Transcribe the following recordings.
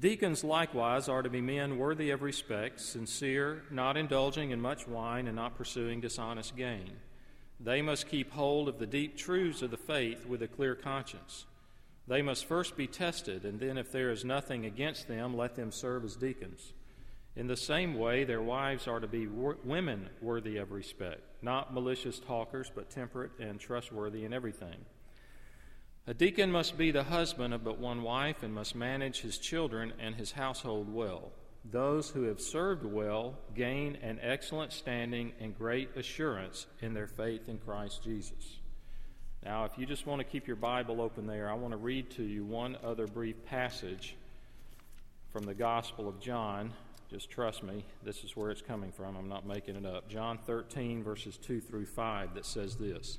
Deacons likewise are to be men worthy of respect, sincere, not indulging in much wine, and not pursuing dishonest gain. They must keep hold of the deep truths of the faith with a clear conscience. They must first be tested, and then, if there is nothing against them, let them serve as deacons. In the same way, their wives are to be wor- women worthy of respect, not malicious talkers, but temperate and trustworthy in everything. A deacon must be the husband of but one wife and must manage his children and his household well. Those who have served well gain an excellent standing and great assurance in their faith in Christ Jesus. Now, if you just want to keep your Bible open there, I want to read to you one other brief passage from the Gospel of John. Just trust me, this is where it's coming from. I'm not making it up. John 13, verses 2 through 5, that says this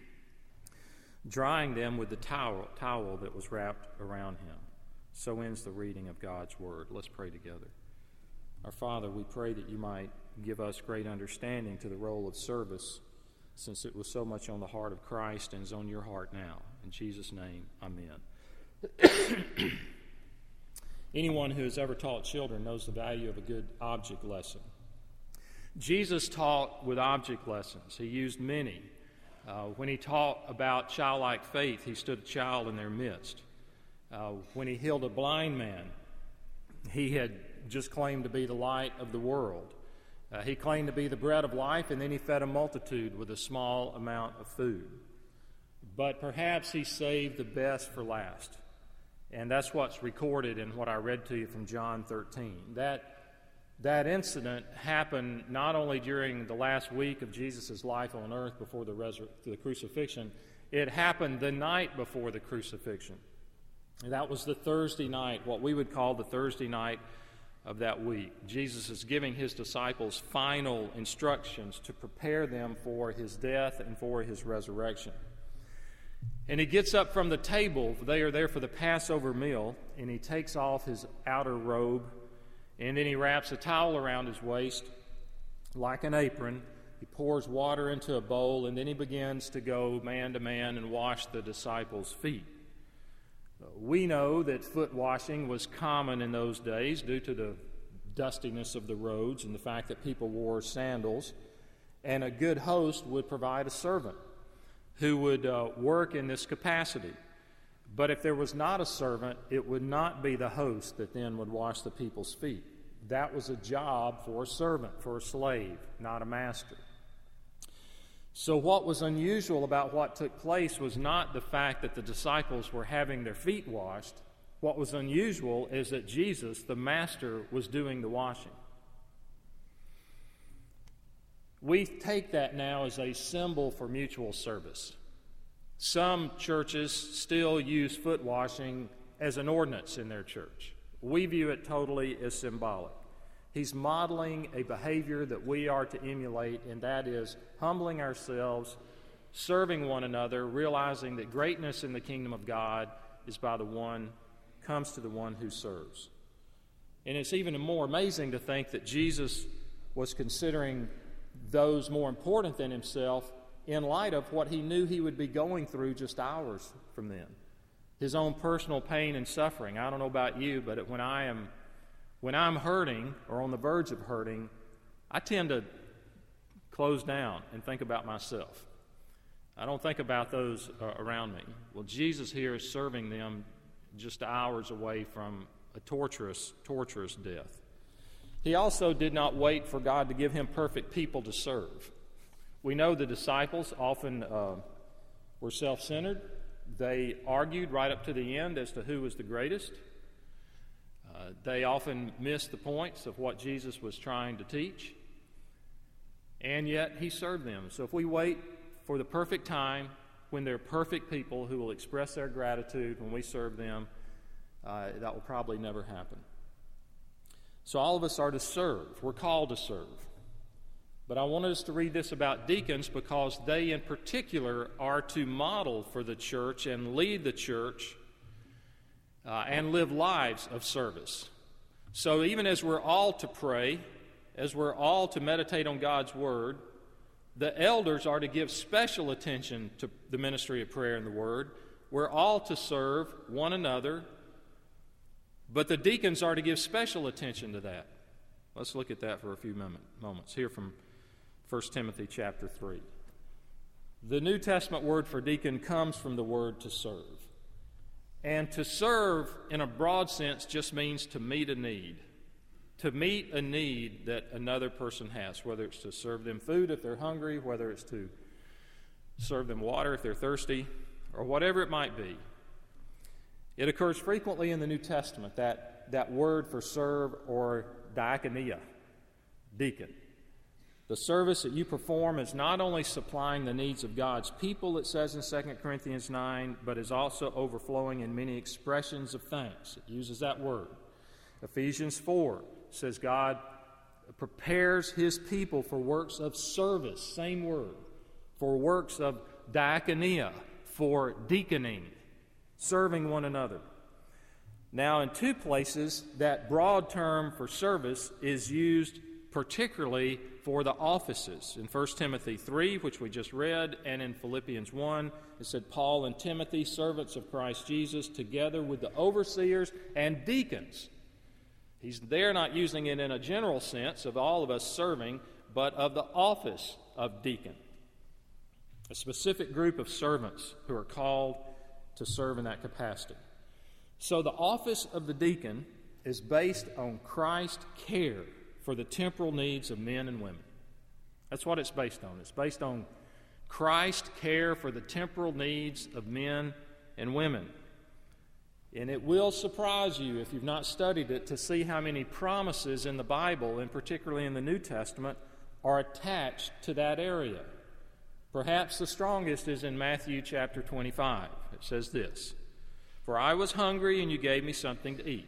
drying them with the towel, towel that was wrapped around him. So ends the reading of God's word. Let's pray together. Our Father, we pray that you might give us great understanding to the role of service, since it was so much on the heart of Christ and is on your heart now. In Jesus' name, amen. Anyone who has ever taught children knows the value of a good object lesson. Jesus taught with object lessons, he used many. Uh, when he taught about childlike faith, he stood a child in their midst. Uh, when he healed a blind man, he had just claimed to be the light of the world. Uh, he claimed to be the bread of life, and then he fed a multitude with a small amount of food. But perhaps he saved the best for last. And that's what's recorded in what I read to you from John 13. That, that incident happened not only during the last week of Jesus' life on earth before the, resur- the crucifixion, it happened the night before the crucifixion. And that was the Thursday night, what we would call the Thursday night of that week. Jesus is giving his disciples final instructions to prepare them for his death and for his resurrection. And he gets up from the table. They are there for the Passover meal, and he takes off his outer robe, and then he wraps a towel around his waist like an apron. He pours water into a bowl, and then he begins to go man to man and wash the disciples' feet. We know that foot washing was common in those days due to the dustiness of the roads and the fact that people wore sandals, and a good host would provide a servant who would uh, work in this capacity. But if there was not a servant, it would not be the host that then would wash the people's feet. That was a job for a servant, for a slave, not a master. So, what was unusual about what took place was not the fact that the disciples were having their feet washed. What was unusual is that Jesus, the master, was doing the washing. We take that now as a symbol for mutual service. Some churches still use foot washing as an ordinance in their church. We view it totally as symbolic. He's modeling a behavior that we are to emulate, and that is humbling ourselves, serving one another, realizing that greatness in the kingdom of God is by the one comes to the one who serves. And it's even more amazing to think that Jesus was considering those more important than himself in light of what he knew he would be going through just hours from then. His own personal pain and suffering. I don't know about you, but when I am when I'm hurting or on the verge of hurting, I tend to close down and think about myself. I don't think about those uh, around me. Well, Jesus here is serving them just hours away from a torturous, torturous death. He also did not wait for God to give him perfect people to serve. We know the disciples often uh, were self centered. They argued right up to the end as to who was the greatest. Uh, they often missed the points of what Jesus was trying to teach. And yet, he served them. So if we wait for the perfect time when they're perfect people who will express their gratitude when we serve them, uh, that will probably never happen. So all of us are to serve. We're called to serve. But I wanted us to read this about deacons because they, in particular, are to model for the church and lead the church uh, and live lives of service. So even as we're all to pray, as we're all to meditate on God's Word, the elders are to give special attention to the ministry of prayer and the Word. We're all to serve one another, but the deacons are to give special attention to that. Let's look at that for a few moment, moments. Here from 1 Timothy chapter 3. The New Testament word for deacon comes from the word to serve. And to serve, in a broad sense, just means to meet a need. To meet a need that another person has, whether it's to serve them food if they're hungry, whether it's to serve them water if they're thirsty, or whatever it might be. It occurs frequently in the New Testament, that, that word for serve or diaconia, deacon. The service that you perform is not only supplying the needs of God's people, it says in 2 Corinthians 9, but is also overflowing in many expressions of thanks. It uses that word. Ephesians 4 says God prepares his people for works of service, same word, for works of diaconia, for deaconing, serving one another. Now, in two places, that broad term for service is used particularly for the offices. In 1 Timothy 3, which we just read, and in Philippians 1, it said, Paul and Timothy, servants of Christ Jesus, together with the overseers and deacons. He's there not using it in a general sense of all of us serving, but of the office of deacon a specific group of servants who are called to serve in that capacity. So the office of the deacon is based on Christ's care for the temporal needs of men and women. That's what it's based on. It's based on Christ's care for the temporal needs of men and women. And it will surprise you if you've not studied it to see how many promises in the Bible, and particularly in the New Testament, are attached to that area. Perhaps the strongest is in Matthew chapter 25. It says this For I was hungry, and you gave me something to eat.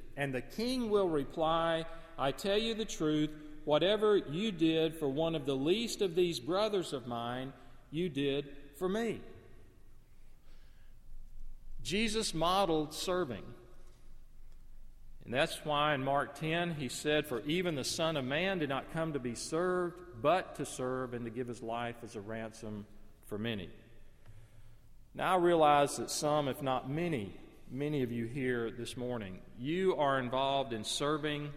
And the king will reply, I tell you the truth, whatever you did for one of the least of these brothers of mine, you did for me. Jesus modeled serving. And that's why in Mark 10 he said, For even the Son of Man did not come to be served, but to serve and to give his life as a ransom for many. Now I realize that some, if not many, many of you here this morning, you are involved in serving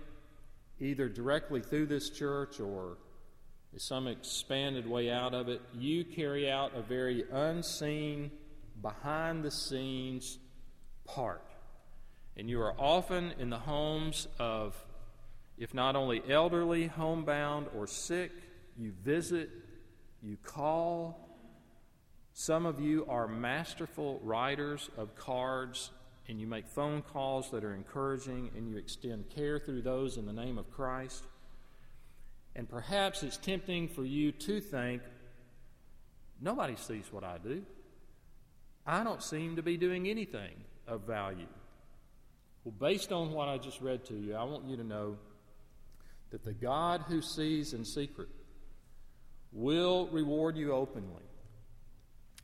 either directly through this church or some expanded way out of it. You carry out a very unseen, behind the scenes part. And you are often in the homes of, if not only elderly, homebound, or sick, you visit, you call, some of you are masterful writers of cards, and you make phone calls that are encouraging, and you extend care through those in the name of Christ. And perhaps it's tempting for you to think, nobody sees what I do. I don't seem to be doing anything of value. Well, based on what I just read to you, I want you to know that the God who sees in secret will reward you openly.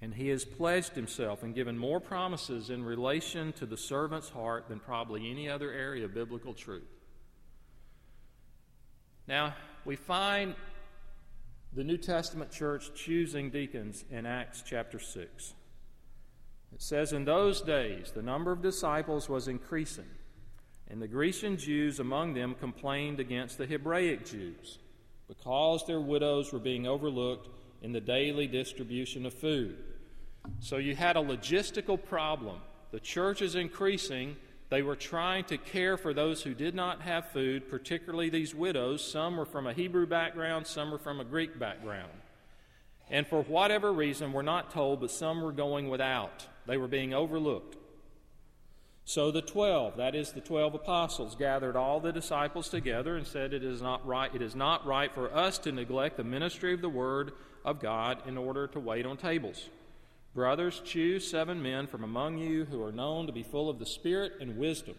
And he has pledged himself and given more promises in relation to the servant's heart than probably any other area of biblical truth. Now, we find the New Testament church choosing deacons in Acts chapter 6. It says, In those days, the number of disciples was increasing, and the Grecian Jews among them complained against the Hebraic Jews because their widows were being overlooked in the daily distribution of food. So you had a logistical problem. The church is increasing, They were trying to care for those who did not have food, particularly these widows. Some were from a Hebrew background, some were from a Greek background. And for whatever reason, we're not told, but some were going without. They were being overlooked. So the twelve, that is the twelve apostles, gathered all the disciples together and said, It is not right, it is not right for us to neglect the ministry of the word of God in order to wait on tables. Brothers, choose seven men from among you who are known to be full of the Spirit and wisdom.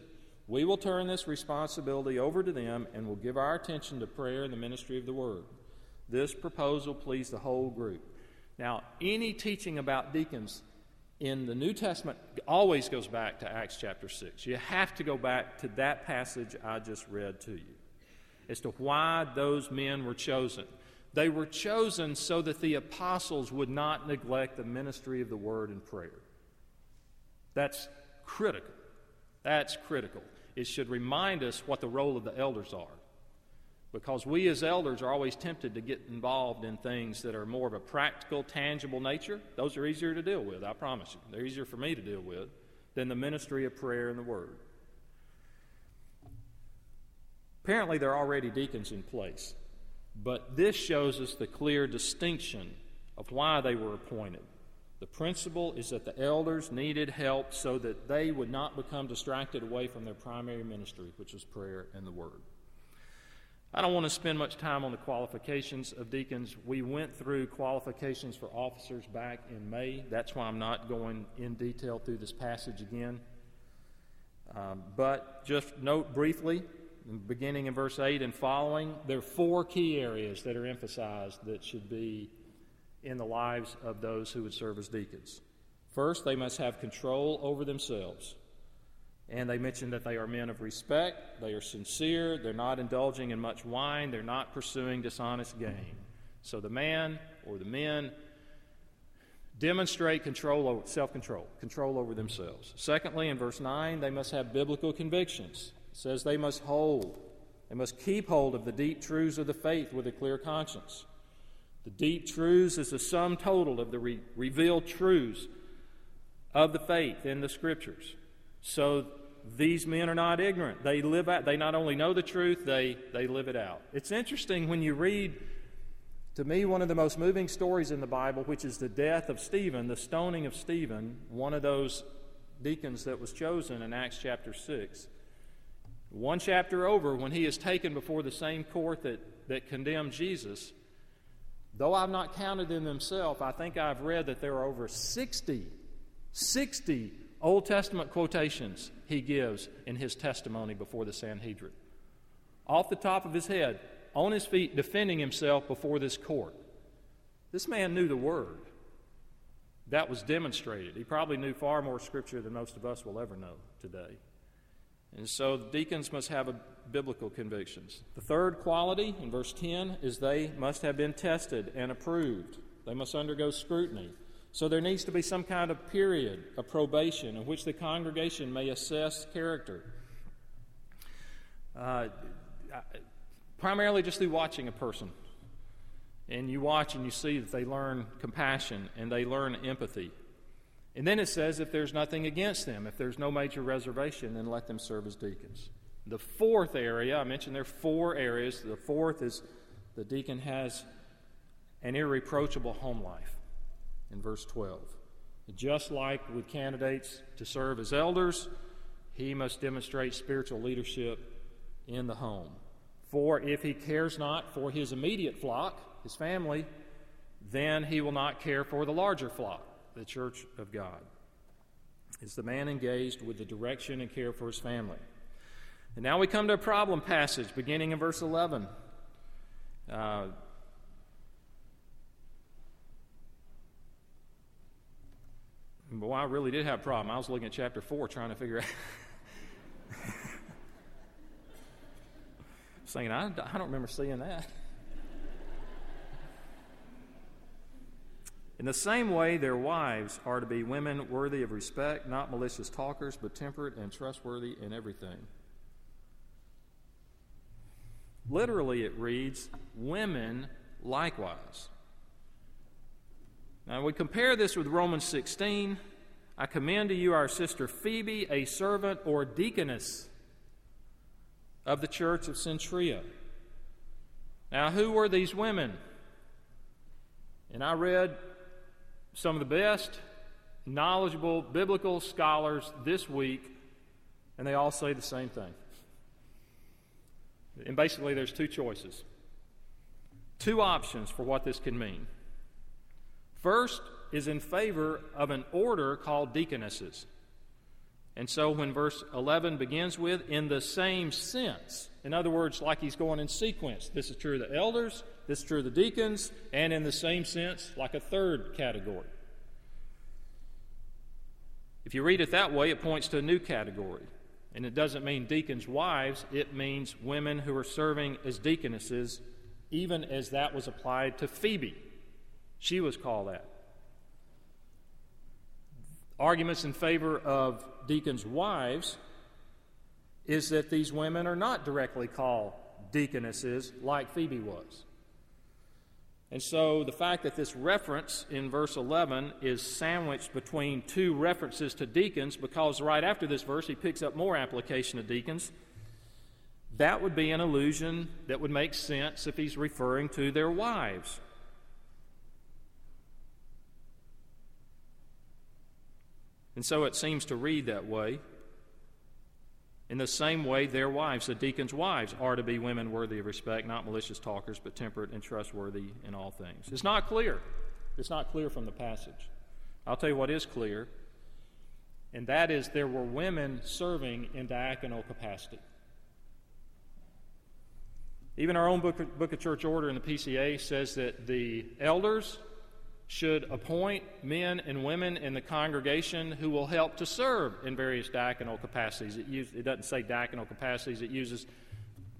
We will turn this responsibility over to them and will give our attention to prayer and the ministry of the word. This proposal pleased the whole group. Now, any teaching about deacons in the New Testament always goes back to Acts chapter 6. You have to go back to that passage I just read to you as to why those men were chosen. They were chosen so that the apostles would not neglect the ministry of the word and prayer. That's critical. That's critical. It should remind us what the role of the elders are. Because we as elders are always tempted to get involved in things that are more of a practical, tangible nature. Those are easier to deal with, I promise you. They're easier for me to deal with than the ministry of prayer and the word. Apparently, there are already deacons in place. But this shows us the clear distinction of why they were appointed. The principle is that the elders needed help so that they would not become distracted away from their primary ministry, which was prayer and the Word. I don't want to spend much time on the qualifications of deacons. We went through qualifications for officers back in May. That's why I'm not going in detail through this passage again. Um, but just note briefly beginning in verse 8 and following, there are four key areas that are emphasized that should be in the lives of those who would serve as deacons. First, they must have control over themselves. And they mention that they are men of respect, they are sincere, they're not indulging in much wine, they're not pursuing dishonest gain. So the man or the men demonstrate control over self-control, control over themselves. Secondly, in verse 9, they must have biblical convictions. Says they must hold, they must keep hold of the deep truths of the faith with a clear conscience. The deep truths is the sum total of the re- revealed truths of the faith in the scriptures. So these men are not ignorant. They live out, they not only know the truth, they, they live it out. It's interesting when you read, to me, one of the most moving stories in the Bible, which is the death of Stephen, the stoning of Stephen, one of those deacons that was chosen in Acts chapter 6. One chapter over, when he is taken before the same court that, that condemned Jesus, though I've not counted them myself, I think I've read that there are over 60, 60 Old Testament quotations he gives in his testimony before the Sanhedrin. Off the top of his head, on his feet, defending himself before this court. This man knew the Word. That was demonstrated. He probably knew far more Scripture than most of us will ever know today. And so the deacons must have biblical convictions. The third quality in verse 10 is they must have been tested and approved. They must undergo scrutiny. So there needs to be some kind of period of probation in which the congregation may assess character. Uh, primarily just through watching a person. And you watch and you see that they learn compassion and they learn empathy. And then it says if there's nothing against them, if there's no major reservation, then let them serve as deacons. The fourth area, I mentioned there are four areas. The fourth is the deacon has an irreproachable home life in verse 12. Just like with candidates to serve as elders, he must demonstrate spiritual leadership in the home. For if he cares not for his immediate flock, his family, then he will not care for the larger flock the church of God. Is the man engaged with the direction and care for his family? And now we come to a problem passage beginning in verse 11. Uh, boy, I really did have a problem. I was looking at chapter 4 trying to figure out. saying, I, I don't remember seeing that. In the same way, their wives are to be women worthy of respect, not malicious talkers, but temperate and trustworthy in everything. Literally, it reads, women likewise. Now, we compare this with Romans 16. I commend to you our sister Phoebe, a servant or deaconess of the church of Cenchreae. Now, who were these women? And I read some of the best knowledgeable biblical scholars this week, and they all say the same thing. And basically, there's two choices, two options for what this can mean. First is in favor of an order called deaconesses. And so when verse 11 begins with, in the same sense, in other words, like he's going in sequence, this is true of the elders, this is true of the deacons, and in the same sense, like a third category. If you read it that way, it points to a new category. And it doesn't mean deacons' wives, it means women who are serving as deaconesses, even as that was applied to Phoebe. She was called that. Arguments in favor of deacons' wives is that these women are not directly called deaconesses like Phoebe was. And so the fact that this reference in verse 11 is sandwiched between two references to deacons, because right after this verse he picks up more application of deacons, that would be an allusion that would make sense if he's referring to their wives. And so it seems to read that way. In the same way, their wives, the deacons' wives, are to be women worthy of respect, not malicious talkers, but temperate and trustworthy in all things. It's not clear. It's not clear from the passage. I'll tell you what is clear, and that is there were women serving in diaconal capacity. Even our own book, book of church order in the PCA says that the elders should appoint men and women in the congregation who will help to serve in various diaconal capacities. It, use, it doesn't say diaconal capacities, it uses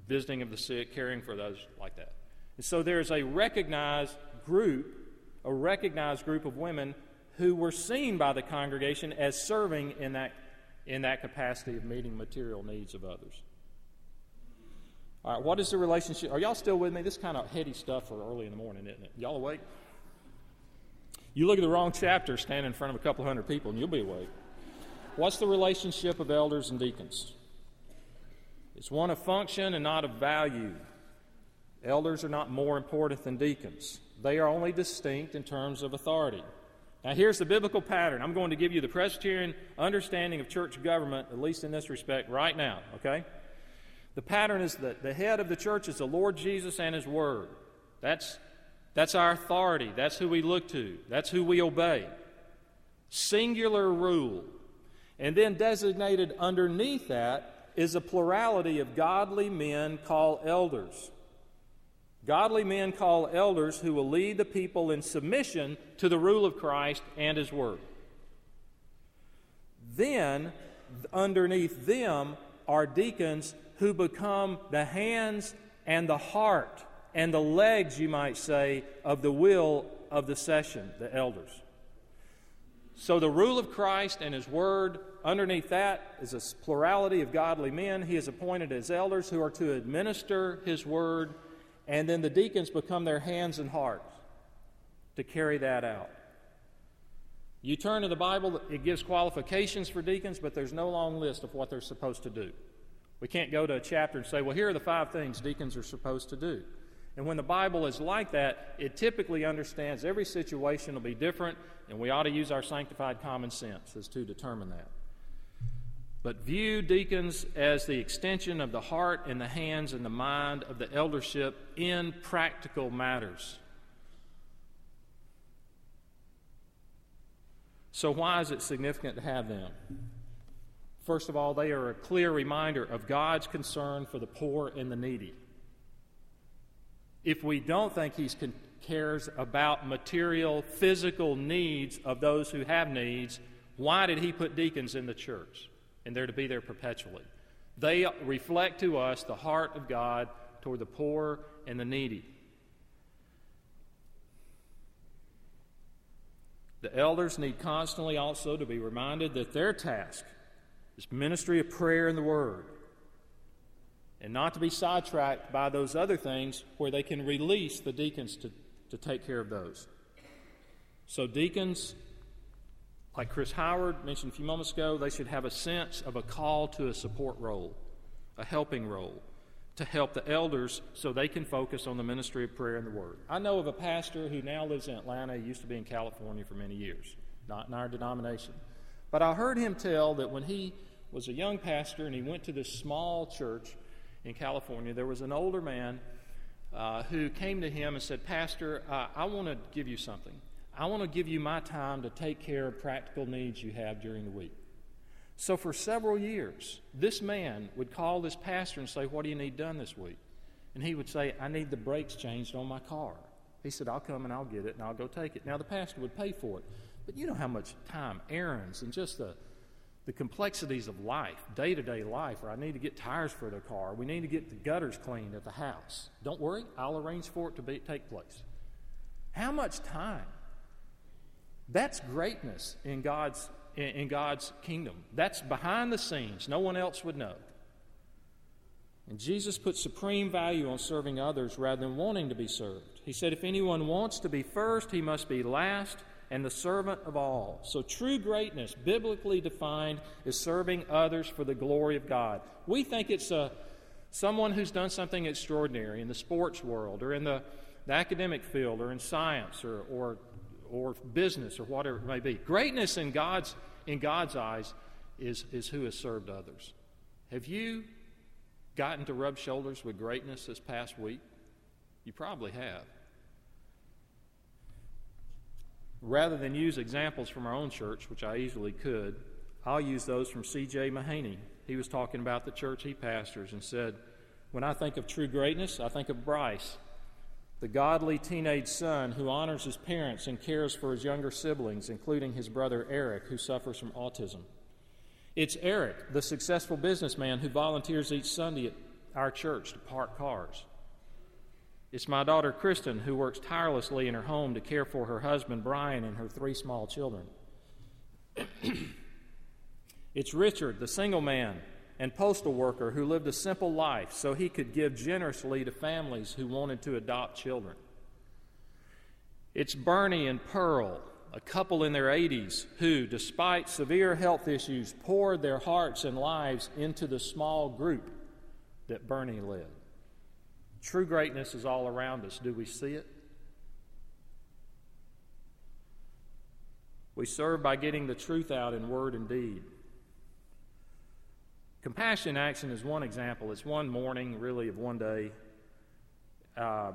visiting of the sick, caring for those like that. And so there's a recognized group, a recognized group of women who were seen by the congregation as serving in that, in that capacity of meeting material needs of others. All right, what is the relationship? Are y'all still with me? This kind of heady stuff for early in the morning, isn't it? Y'all awake? You look at the wrong chapter, stand in front of a couple hundred people, and you'll be awake. What's the relationship of elders and deacons? It's one of function and not of value. Elders are not more important than deacons, they are only distinct in terms of authority. Now, here's the biblical pattern. I'm going to give you the Presbyterian understanding of church government, at least in this respect, right now, okay? The pattern is that the head of the church is the Lord Jesus and His Word. That's that's our authority. That's who we look to. That's who we obey. Singular rule. And then designated underneath that is a plurality of godly men called elders. Godly men called elders who will lead the people in submission to the rule of Christ and His Word. Then, underneath them are deacons who become the hands and the heart and the legs, you might say, of the will of the session, the elders. So the rule of Christ and his word, underneath that is a plurality of godly men. He is appointed as elders who are to administer his word, and then the deacons become their hands and hearts to carry that out. You turn to the Bible, it gives qualifications for deacons, but there's no long list of what they're supposed to do. We can't go to a chapter and say, well, here are the five things deacons are supposed to do. And when the Bible is like that, it typically understands every situation will be different, and we ought to use our sanctified common sense as to determine that. But view deacons as the extension of the heart and the hands and the mind of the eldership in practical matters. So, why is it significant to have them? First of all, they are a clear reminder of God's concern for the poor and the needy if we don't think he cares about material, physical needs of those who have needs, why did he put deacons in the church? And they're to be there perpetually. They reflect to us the heart of God toward the poor and the needy. The elders need constantly also to be reminded that their task is ministry of prayer and the word and not to be sidetracked by those other things where they can release the deacons to, to take care of those. So, deacons Like Chris Howard mentioned a few moments ago, they should have a sense of a call to a support role, a helping role, to help the elders so they can focus on the ministry of prayer and the Word. I know of a pastor who now lives in Atlanta, he used to be in California for many years, not in our denomination. But I heard him tell that when he was a young pastor and he went to this small church in California, there was an older man uh, who came to him and said, Pastor, uh, I want to give you something. I want to give you my time to take care of practical needs you have during the week. So for several years, this man would call this pastor and say, What do you need done this week? And he would say, I need the brakes changed on my car. He said, I'll come and I'll get it and I'll go take it. Now the pastor would pay for it. But you know how much time, errands, and just the, the complexities of life, day to day life, where I need to get tires for the car, we need to get the gutters cleaned at the house. Don't worry, I'll arrange for it to be, take place. How much time? That's greatness in God's, in, in God's kingdom. That's behind the scenes. No one else would know. And Jesus put supreme value on serving others rather than wanting to be served. He said, If anyone wants to be first, he must be last and the servant of all. So, true greatness, biblically defined, is serving others for the glory of God. We think it's a, uh, someone who's done something extraordinary in the sports world or in the, the academic field or in science or, or, or business or whatever it may be. Greatness in God's, in God's eyes is, is who has served others. Have you gotten to rub shoulders with greatness this past week? You probably have rather than use examples from our own church, which I easily could, I'll use those from C.J. Mahaney. He was talking about the church he pastors and said, When I think of true greatness, I think of Bryce, the godly teenage son who honors his parents and cares for his younger siblings, including his brother Eric, who suffers from autism. It's Eric, the successful businessman who volunteers each Sunday at our church to park cars. It's my daughter Kristen who works tirelessly in her home to care for her husband Brian and her three small children. it's Richard, the single man and postal worker who lived a simple life so he could give generously to families who wanted to adopt children. It's Bernie and Pearl, a couple in their 80s who, despite severe health issues, poured their hearts and lives into the small group that Bernie led. True greatness is all around us. Do we see it? We serve by getting the truth out in word and deed. Compassion action is one example. It's one morning, really, of one day. Uh,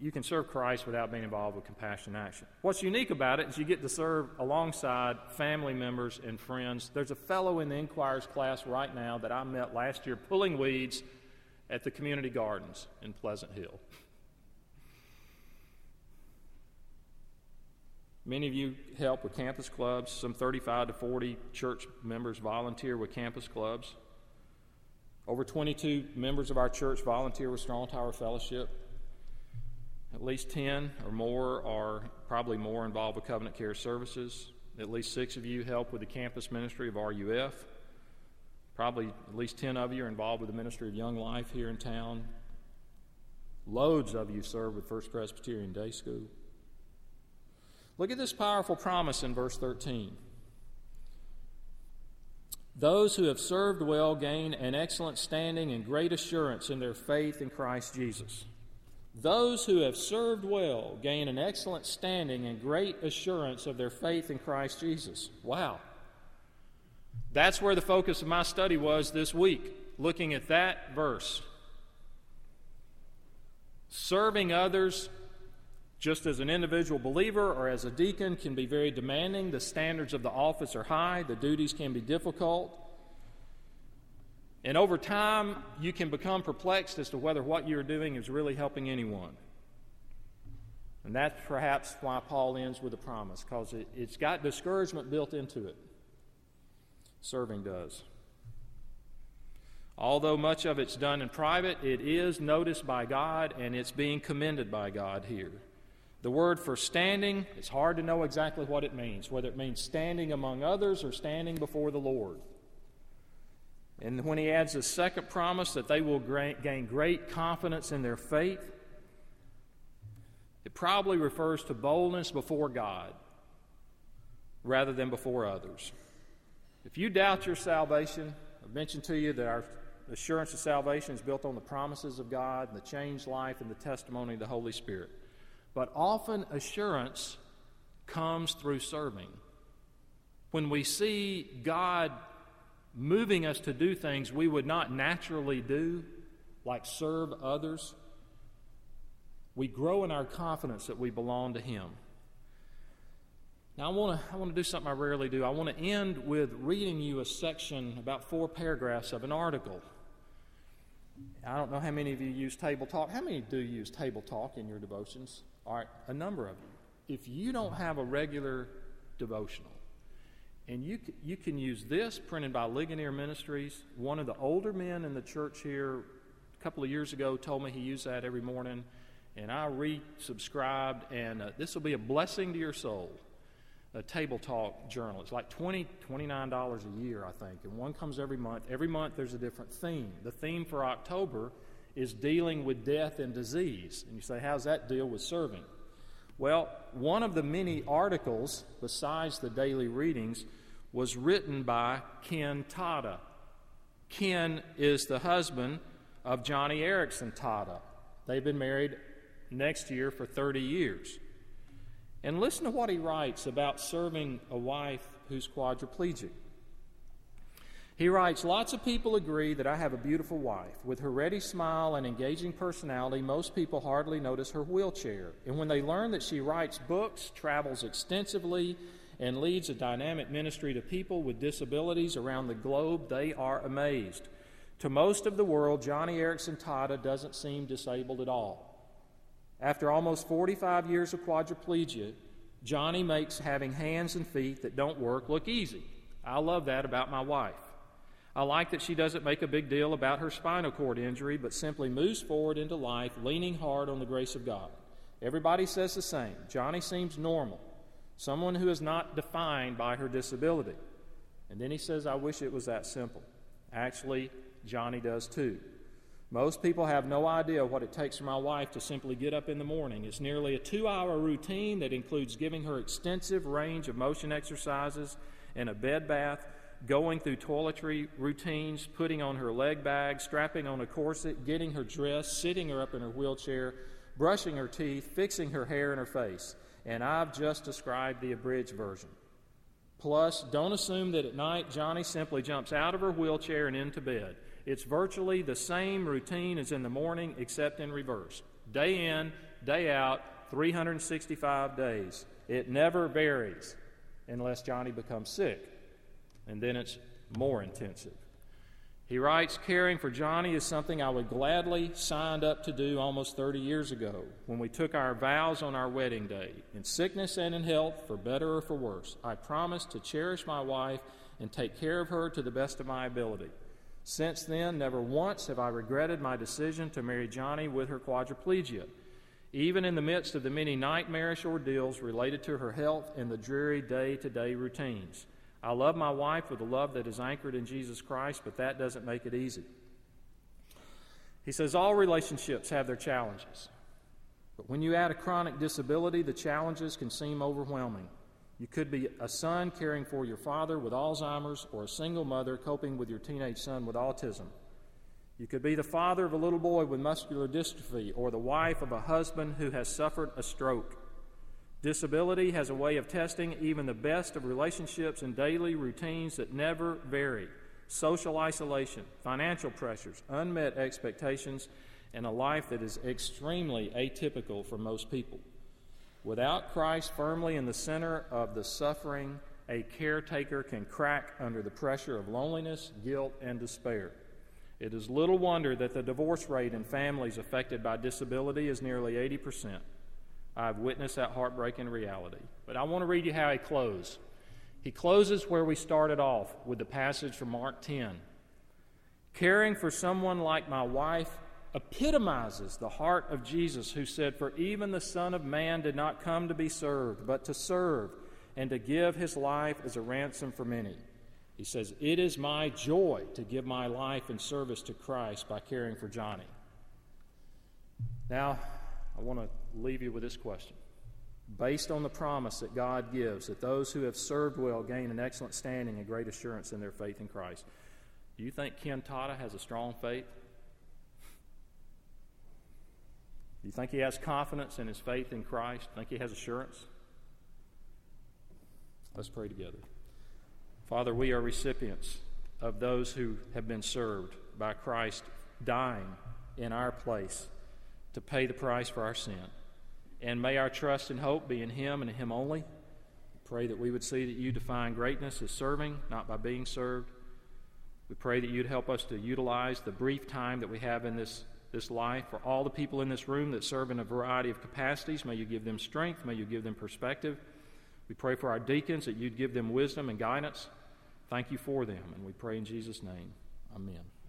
you can serve Christ without being involved with compassion action. What's unique about it is you get to serve alongside family members and friends. There's a fellow in the Inquirers class right now that I met last year pulling weeds at the community gardens in Pleasant Hill. Many of you help with campus clubs. Some 35 to 40 church members volunteer with campus clubs. Over 22 members of our church volunteer with Strong Tower Fellowship. At least 10 or more are probably more involved with Covenant Care Services. At least six of you help with the campus ministry of RUF. Probably at least 10 of you are involved with the ministry of Young Life here in town. Loads of you serve with First Presbyterian Day School. Look at this powerful promise in verse 13. Those who have served well gain an excellent standing and great assurance in their faith in Christ Jesus. Those who have served well gain an excellent standing and great assurance of their faith in Christ Jesus. Wow. That's where the focus of my study was this week, looking at that verse. Serving others, just as an individual believer or as a deacon, can be very demanding. The standards of the office are high, the duties can be difficult. And over time, you can become perplexed as to whether what you're doing is really helping anyone. And that's perhaps why Paul ends with a promise, because it, has got discouragement built into it serving does. Although much of it's done in private, it is noticed by God and it's being commended by God here. The word for standing, it's hard to know exactly what it means, whether it means standing among others or standing before the Lord. And when he adds a second promise that they will gain great confidence in their faith, it probably refers to boldness before God rather than before others. If you doubt your salvation, I've mentioned to you that our assurance of salvation is built on the promises of God and the changed life and the testimony of the Holy Spirit. But often assurance comes through serving. When we see God moving us to do things we would not naturally do, like serve others, we grow in our confidence that we belong to Him. Now, I want to I want to do something I rarely do. I want to end with reading you a section, about four paragraphs of an article. I don't know how many of you use Table Talk. How many do use Table Talk in your devotions? All right, a number of you. If you don't have a regular devotional, and you, you can use this printed by Ligonier Ministries. One of the older men in the church here a couple of years ago told me he used that every morning, and I resubscribed, and uh, this will be a blessing to your soul. A table talk journal. It's like $20, $29 a year, I think, and one comes every month. Every month there's a different theme. The theme for October is dealing with death and disease. And you say, how's that deal with serving? Well, one of the many articles, besides the daily readings, was written by Ken Tada. Ken is the husband of Joni Eareckson Tada. They've been married next year for 30 years. And listen to what he writes about serving a wife who's quadriplegic. He writes Lots of people agree that I have a beautiful wife. With her ready smile and engaging personality, most people hardly notice her wheelchair. And when they learn that she writes books, travels extensively, and leads a dynamic ministry to people with disabilities around the globe, they are amazed. To most of the world, Joni Eareckson Tada doesn't seem disabled at all. After almost 45 years of quadriplegia, Joni makes having hands and feet that don't work look easy. I love that about my wife. I like that she doesn't make a big deal about her spinal cord injury, but simply moves forward into life, leaning hard on the grace of God. Everybody says the same. Joni seems normal someone who is not defined by her disability. And then he says, I wish it was that simple. Actually, Joni does too. Most people have no idea what it takes for my wife to simply get up in the morning. It's nearly a two hour routine that includes giving her extensive range of motion exercises and a bed bath, going through toiletry routines, putting on her leg bag, strapping on a corset, getting her dressed, sitting her up in her wheelchair, brushing her teeth, fixing her hair and her face and I've just described the abridged version. Plus, don't assume that at night Joni simply jumps out of her wheelchair and into bed. It's virtually the same routine as in the morning, except in reverse. Day in, day out, 365 days. It never varies unless Joni becomes sick, and then it's more intensive. He writes, Caring for Joni is something I would gladly signed up to do almost 30 years ago when we took our vows on our wedding day. In sickness and in health, for better or for worse, I promised to cherish my wife and take care of her to the best of my ability. Since then, never once have I regretted my decision to marry Joni with her quadriplegia, even in the midst of the many nightmarish ordeals related to her health and the dreary day to day routines. I love my wife with a love that is anchored in Jesus Christ, but that doesn't make it easy. He says all relationships have their challenges. But when you add a chronic disability, the challenges can seem overwhelming. You could be a son caring for your father with Alzheimer's, or a single mother coping with your teenage son with autism. You could be the father of a little boy with muscular dystrophy, or the wife of a husband who has suffered a stroke. Disability has a way of testing even the best of relationships and daily routines that never vary. Social isolation, financial pressures, unmet expectations, and a life that is extremely atypical for most people. Without Christ firmly in the center of the suffering, a caretaker can crack under the pressure of loneliness, guilt, and despair. It is little wonder that the divorce rate in families affected by disability is nearly 80 percent. I've witnessed that heartbreaking reality. But I want to read you how he closes. He closes where we started off with the passage from Mark 10. Caring for someone like my wife epitomizes the heart of Jesus, who said, For even the Son of Man did not come to be served, but to serve and to give his life as a ransom for many. He says, It is my joy to give my life in service to Christ by caring for Joni. Now, I want to leave you with this question based on the promise that God gives that those who have served well gain an excellent standing and great assurance in their faith in Christ. Do you think Ken Tada has a strong faith? Do you think he has confidence in his faith in Christ? Think he has assurance? Let's pray together. Father, we are recipients of those who have been served by Christ dying in our place to pay the price for our sin. And may our trust and hope be in Him and in Him only. Pray that we would see that you define greatness as serving, not by being served. We pray that you'd help us to utilize the brief time that we have in this, this life for all the people in this room that serve in a variety of capacities. May you give them strength. May you give them perspective. We pray for our deacons that you'd give them wisdom and guidance. Thank you for them. And we pray in Jesus' name. Amen.